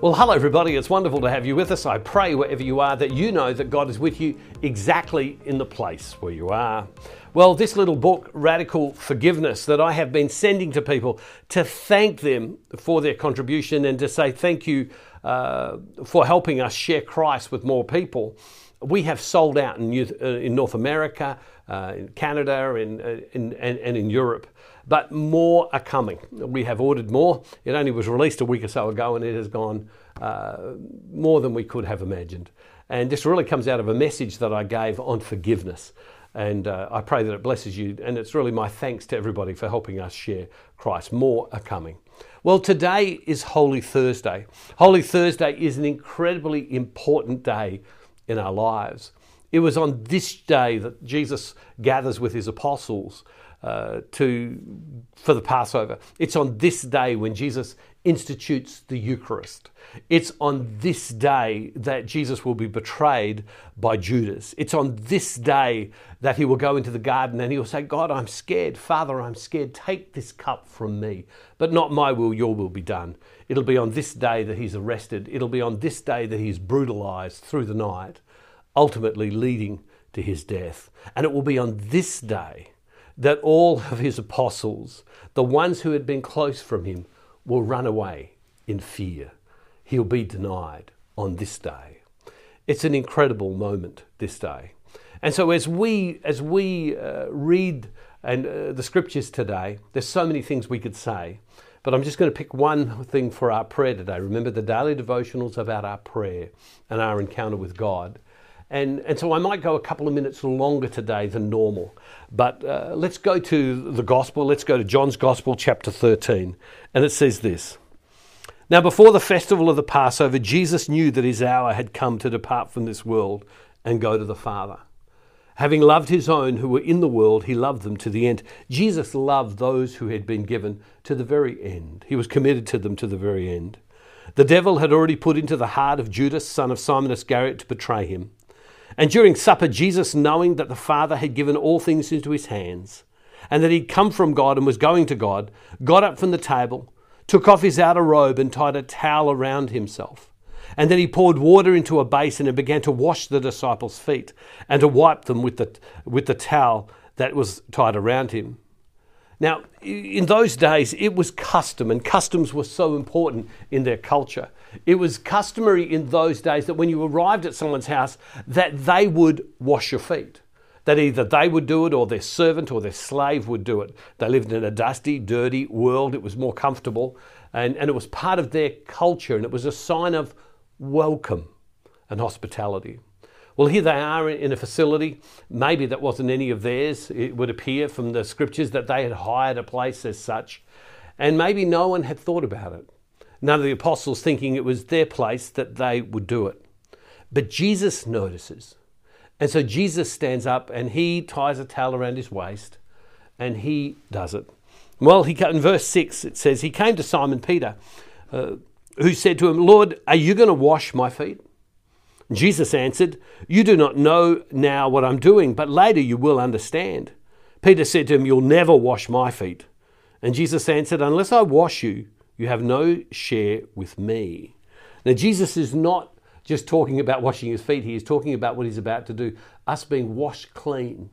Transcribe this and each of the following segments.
Well, hello, everybody. It's wonderful to have you with us. I pray wherever you are that you know that God is with you exactly in the place where you are. Well, this little book, Radical Forgiveness, that I have been sending to people to thank them for their contribution and to say thank you uh, for helping us share Christ with more people. We have sold out in, uh, in North America, uh, in Canada, in, uh, in, and, and in Europe but more are coming. We have ordered more. It only was released a week or so ago and it has gone uh, more than we could have imagined. And this really comes out of a message that I gave on forgiveness. And uh, I pray that it blesses you. And it's really my thanks to everybody for helping us share Christ. More are coming. Well, today is Holy Thursday. Holy Thursday is an incredibly important day in our lives. It was on this day that Jesus gathers with his apostles uh, to for the Passover. It's on this day when Jesus institutes the Eucharist. It's on this day that Jesus will be betrayed by Judas. It's on this day that he will go into the garden and he will say, God, I'm scared. Father, I'm scared. Take this cup from me. But not my will, your will be done. It'll be on this day that he's arrested. It'll be on this day that he's brutalized through the night, ultimately leading to his death. And it will be on this day that all of his apostles, the ones who had been close from him, will run away in fear. He'll be denied on this day. It's an incredible moment this day. And so as we as we uh, read and uh, the scriptures today, there's so many things we could say, but I'm just going to pick one thing for our prayer today. Remember the daily devotionals about our prayer and our encounter with God. And, and so I might go a couple of minutes longer today than normal. But uh, let's go to the Gospel. Let's go to John's Gospel, chapter 13. And it says this Now, before the festival of the Passover, Jesus knew that his hour had come to depart from this world and go to the Father. Having loved his own who were in the world, he loved them to the end. Jesus loved those who had been given to the very end. He was committed to them to the very end. The devil had already put into the heart of Judas, son of Simon Iscariot, to betray him. And during supper, Jesus, knowing that the Father had given all things into his hands, and that he'd come from God and was going to God, got up from the table, took off his outer robe, and tied a towel around himself. And then he poured water into a basin and began to wash the disciples' feet and to wipe them with the, with the towel that was tied around him. Now, in those days, it was custom, and customs were so important in their culture. It was customary in those days that when you arrived at someone's house, that they would wash your feet. That either they would do it or their servant or their slave would do it. They lived in a dusty, dirty world. It was more comfortable, and, and it was part of their culture, and it was a sign of welcome and hospitality. Well, here they are in a facility. Maybe that wasn't any of theirs. It would appear from the scriptures that they had hired a place as such. And maybe no one had thought about it. None of the apostles thinking it was their place that they would do it. But Jesus notices. And so Jesus stands up and he ties a towel around his waist and he does it. Well, he in verse 6 it says, He came to Simon Peter, uh, who said to him, Lord, are you going to wash my feet? Jesus answered, You do not know now what I'm doing, but later you will understand. Peter said to him, You'll never wash my feet. And Jesus answered, Unless I wash you, you have no share with me. Now, Jesus is not just talking about washing his feet, he is talking about what he's about to do us being washed clean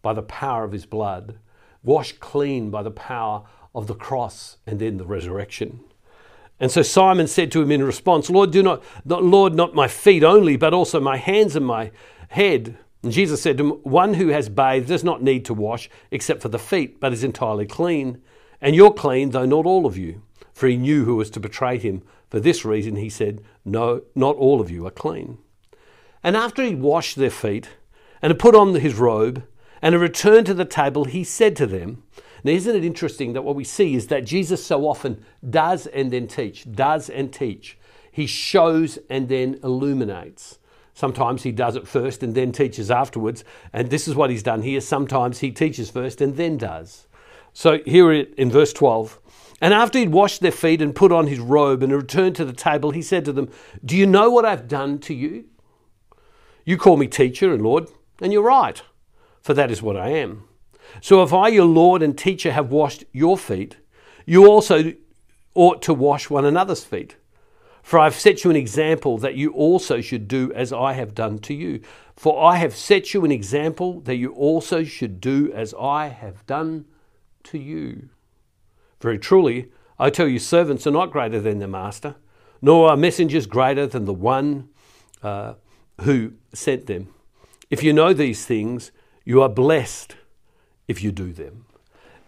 by the power of his blood, washed clean by the power of the cross and then the resurrection. And so Simon said to him in response, Lord, do not, Lord, not my feet only, but also my hands and my head. And Jesus said to him, One who has bathed does not need to wash except for the feet, but is entirely clean. And you're clean, though not all of you. For he knew who was to betray him. For this reason, he said, No, not all of you are clean. And after he'd washed their feet and had put on his robe and had returned to the table, he said to them, now, isn't it interesting that what we see is that Jesus so often does and then teach, does and teach. He shows and then illuminates. Sometimes he does it first and then teaches afterwards. And this is what he's done here. Sometimes he teaches first and then does. So here in verse 12, and after he'd washed their feet and put on his robe and returned to the table, he said to them, Do you know what I've done to you? You call me teacher and Lord, and you're right, for that is what I am. So if I, your Lord and teacher, have washed your feet, you also ought to wash one another's feet. For I've set you an example that you also should do as I have done to you. For I have set you an example that you also should do as I have done to you. Very truly, I tell you, servants are not greater than their master, nor are messengers greater than the one uh, who sent them. If you know these things, you are blessed if you do them.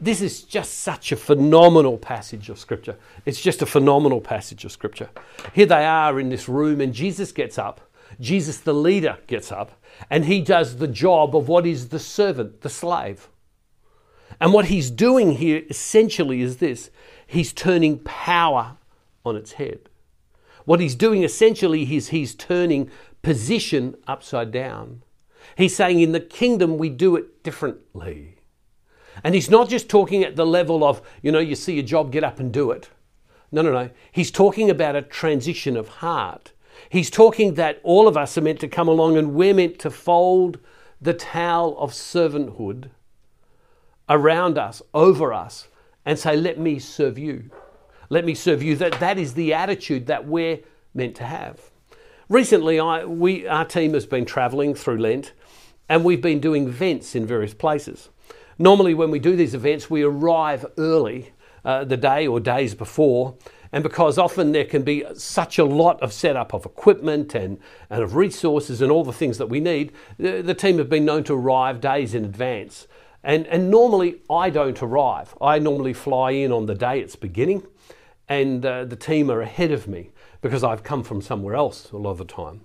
This is just such a phenomenal passage of Scripture. It's just a phenomenal passage of Scripture. Here they are in this room, and Jesus gets up. Jesus, the leader, gets up, and he does the job of what is the servant, the slave. And what he's doing here essentially is this he's turning power on its head. What he's doing essentially is he's turning position upside down. He's saying in the kingdom we do it differently. And he's not just talking at the level of, you know, you see a job, get up and do it. No, no, no. He's talking about a transition of heart. He's talking that all of us are meant to come along and we're meant to fold the towel of servanthood around us, over us, and say, Let me serve you. Let me serve you. That, that is the attitude that we're meant to have. Recently, I, we, our team has been travelling through Lent and we've been doing events in various places. Normally, when we do these events, we arrive early uh, the day or days before, and because often there can be such a lot of setup of equipment and, and of resources and all the things that we need, the, the team have been known to arrive days in advance. And, and normally, I don't arrive. I normally fly in on the day it's beginning, and uh, the team are ahead of me because I've come from somewhere else a lot of the time.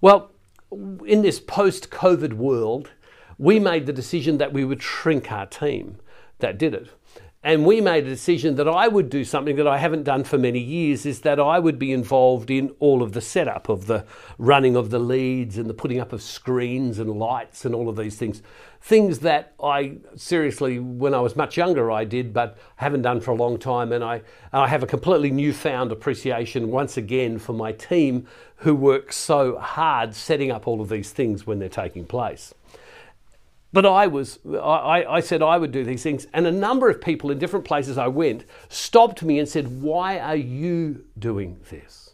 Well, in this post COVID world, we made the decision that we would shrink our team that did it. And we made a decision that I would do something that I haven't done for many years is that I would be involved in all of the setup of the running of the leads and the putting up of screens and lights and all of these things. Things that I seriously, when I was much younger, I did, but haven't done for a long time. And I, I have a completely newfound appreciation once again for my team who work so hard setting up all of these things when they're taking place. But I was, I, I said I would do these things. And a number of people in different places I went stopped me and said, Why are you doing this?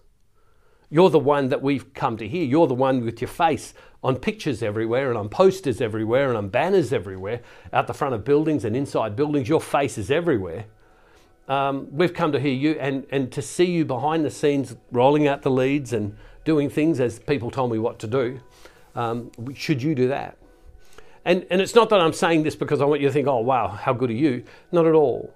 You're the one that we've come to hear. You're the one with your face on pictures everywhere and on posters everywhere and on banners everywhere, out the front of buildings and inside buildings. Your face is everywhere. Um, we've come to hear you and, and to see you behind the scenes rolling out the leads and doing things as people told me what to do. Um, should you do that? And, and it's not that I'm saying this because I want you to think, oh, wow, how good are you? Not at all.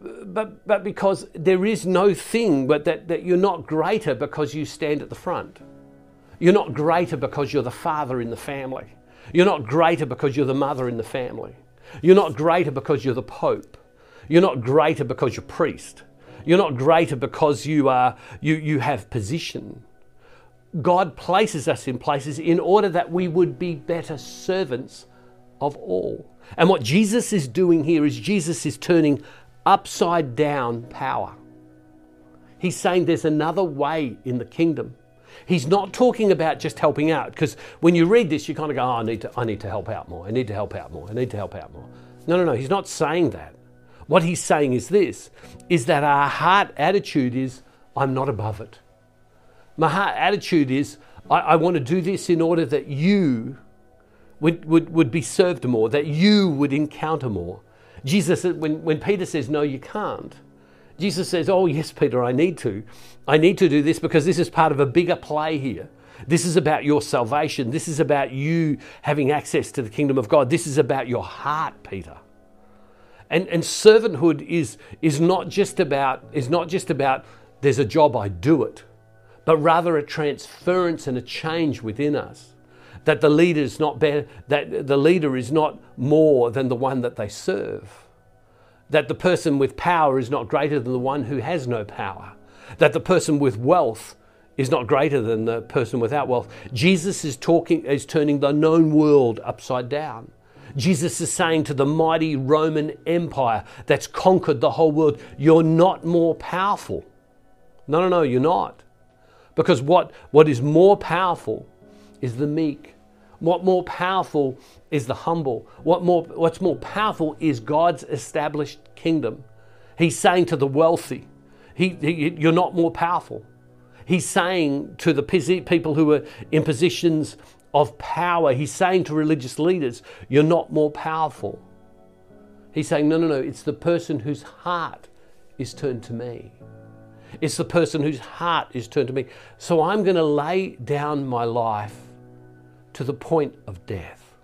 But, but because there is no thing but that, that you're not greater because you stand at the front. You're not greater because you're the father in the family. You're not greater because you're the mother in the family. You're not greater because you're the pope. You're not greater because you're priest. You're not greater because you, are, you, you have position. God places us in places in order that we would be better servants of all. And what Jesus is doing here is Jesus is turning upside down power. He's saying there's another way in the kingdom. He's not talking about just helping out because when you read this, you kind of go, oh, I, need to, I need to help out more. I need to help out more. I need to help out more. No, no, no. He's not saying that. What he's saying is this is that our heart attitude is, I'm not above it. My heart attitude is, I, I want to do this in order that you would, would, would be served more, that you would encounter more. Jesus, when, when Peter says, No, you can't, Jesus says, Oh, yes, Peter, I need to. I need to do this because this is part of a bigger play here. This is about your salvation. This is about you having access to the kingdom of God. This is about your heart, Peter. And, and servanthood is, is, not just about, is not just about there's a job, I do it, but rather a transference and a change within us that the leader is not better, that the leader is not more than the one that they serve. That the person with power is not greater than the one who has no power. That the person with wealth is not greater than the person without wealth. Jesus is talking is turning the known world upside down. Jesus is saying to the mighty Roman Empire that's conquered the whole world, you're not more powerful. No, no, no, you're not. Because what, what is more powerful is the meek, what more powerful is the humble? What more, what's more powerful is God's established kingdom. He's saying to the wealthy, he, he, You're not more powerful. He's saying to the people who are in positions of power, he's saying to religious leaders, You're not more powerful. He's saying, No, no, no, it's the person whose heart is turned to me. It's the person whose heart is turned to me. So I'm going to lay down my life to the point of death.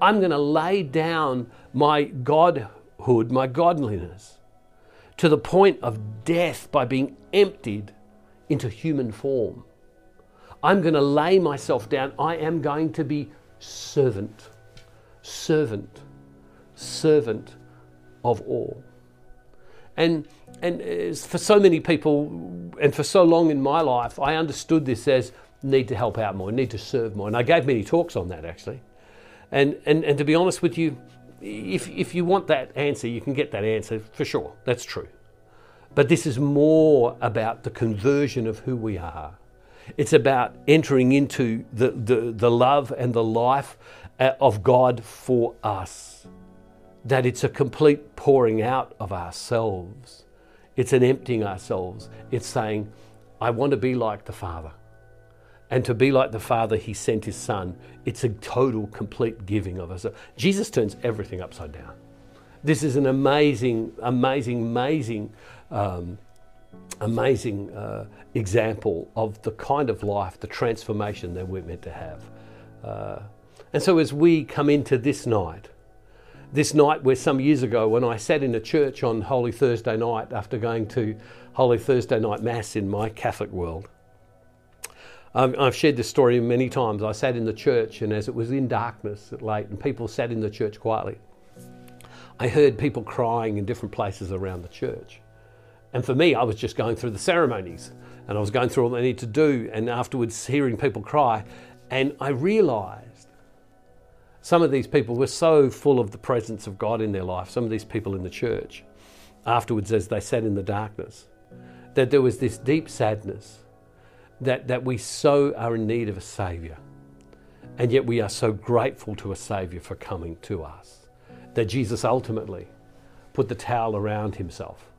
I'm going to lay down my godhood, my godliness, to the point of death by being emptied into human form. I'm going to lay myself down. I am going to be servant, servant, servant of all. And, and uh, for so many people, and for so long in my life, I understood this as need to help out more, need to serve more. And I gave many talks on that actually. And, and, and to be honest with you, if, if you want that answer, you can get that answer for sure. That's true. But this is more about the conversion of who we are. It's about entering into the, the, the love and the life uh, of God for us. That it's a complete pouring out of ourselves. It's an emptying ourselves. It's saying, I want to be like the Father. And to be like the Father, He sent His Son. It's a total, complete giving of us. Jesus turns everything upside down. This is an amazing, amazing, amazing, um, amazing uh, example of the kind of life, the transformation that we're meant to have. Uh, and so, as we come into this night, this night where some years ago, when I sat in a church on Holy Thursday night after going to Holy Thursday night Mass in my Catholic world, I've shared this story many times. I sat in the church, and as it was in darkness at late, and people sat in the church quietly, I heard people crying in different places around the church. And for me, I was just going through the ceremonies, and I was going through all they need to do, and afterwards hearing people cry, and I realized some of these people were so full of the presence of God in their life, some of these people in the church, afterwards as they sat in the darkness, that there was this deep sadness that, that we so are in need of a Saviour. And yet we are so grateful to a Saviour for coming to us. That Jesus ultimately put the towel around himself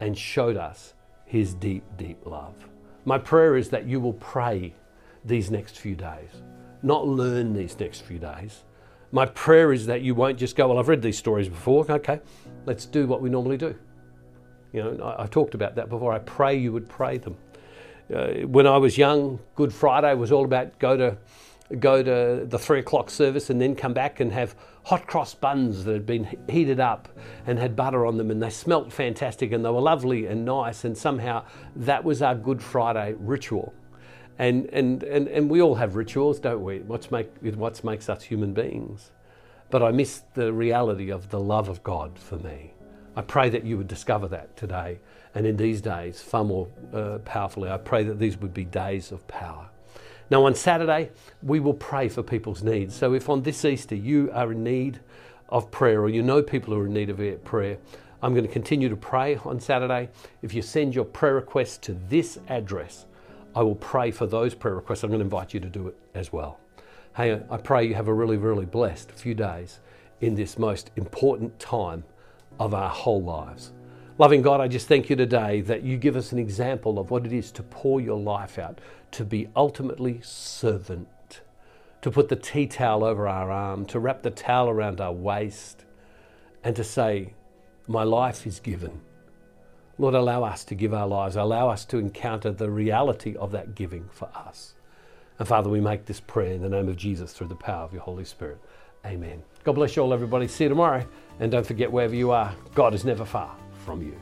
and showed us his deep, deep love. My prayer is that you will pray these next few days, not learn these next few days. My prayer is that you won't just go, Well, I've read these stories before. Okay, let's do what we normally do. You know, I've talked about that before. I pray you would pray them uh, when I was young, Good Friday was all about go to go to the three o'clock service and then come back and have hot cross buns that had been heated up and had butter on them and they smelt fantastic and they were lovely and nice and somehow that was our Good Friday ritual. And, and, and, and we all have rituals, don't we? What's make, what makes us human beings. But I miss the reality of the love of God for me. I pray that you would discover that today and in these days far more uh, powerfully. I pray that these would be days of power. Now, on Saturday, we will pray for people's needs. So, if on this Easter you are in need of prayer or you know people who are in need of prayer, I'm going to continue to pray on Saturday. If you send your prayer requests to this address, I will pray for those prayer requests. I'm going to invite you to do it as well. Hey, I pray you have a really, really blessed few days in this most important time of our whole lives. Loving God, I just thank you today that you give us an example of what it is to pour your life out, to be ultimately servant, to put the tea towel over our arm, to wrap the towel around our waist, and to say, My life is given. Lord, allow us to give our lives, allow us to encounter the reality of that giving for us. And Father, we make this prayer in the name of Jesus through the power of your Holy Spirit. Amen. God bless you all, everybody. See you tomorrow. And don't forget, wherever you are, God is never far from you.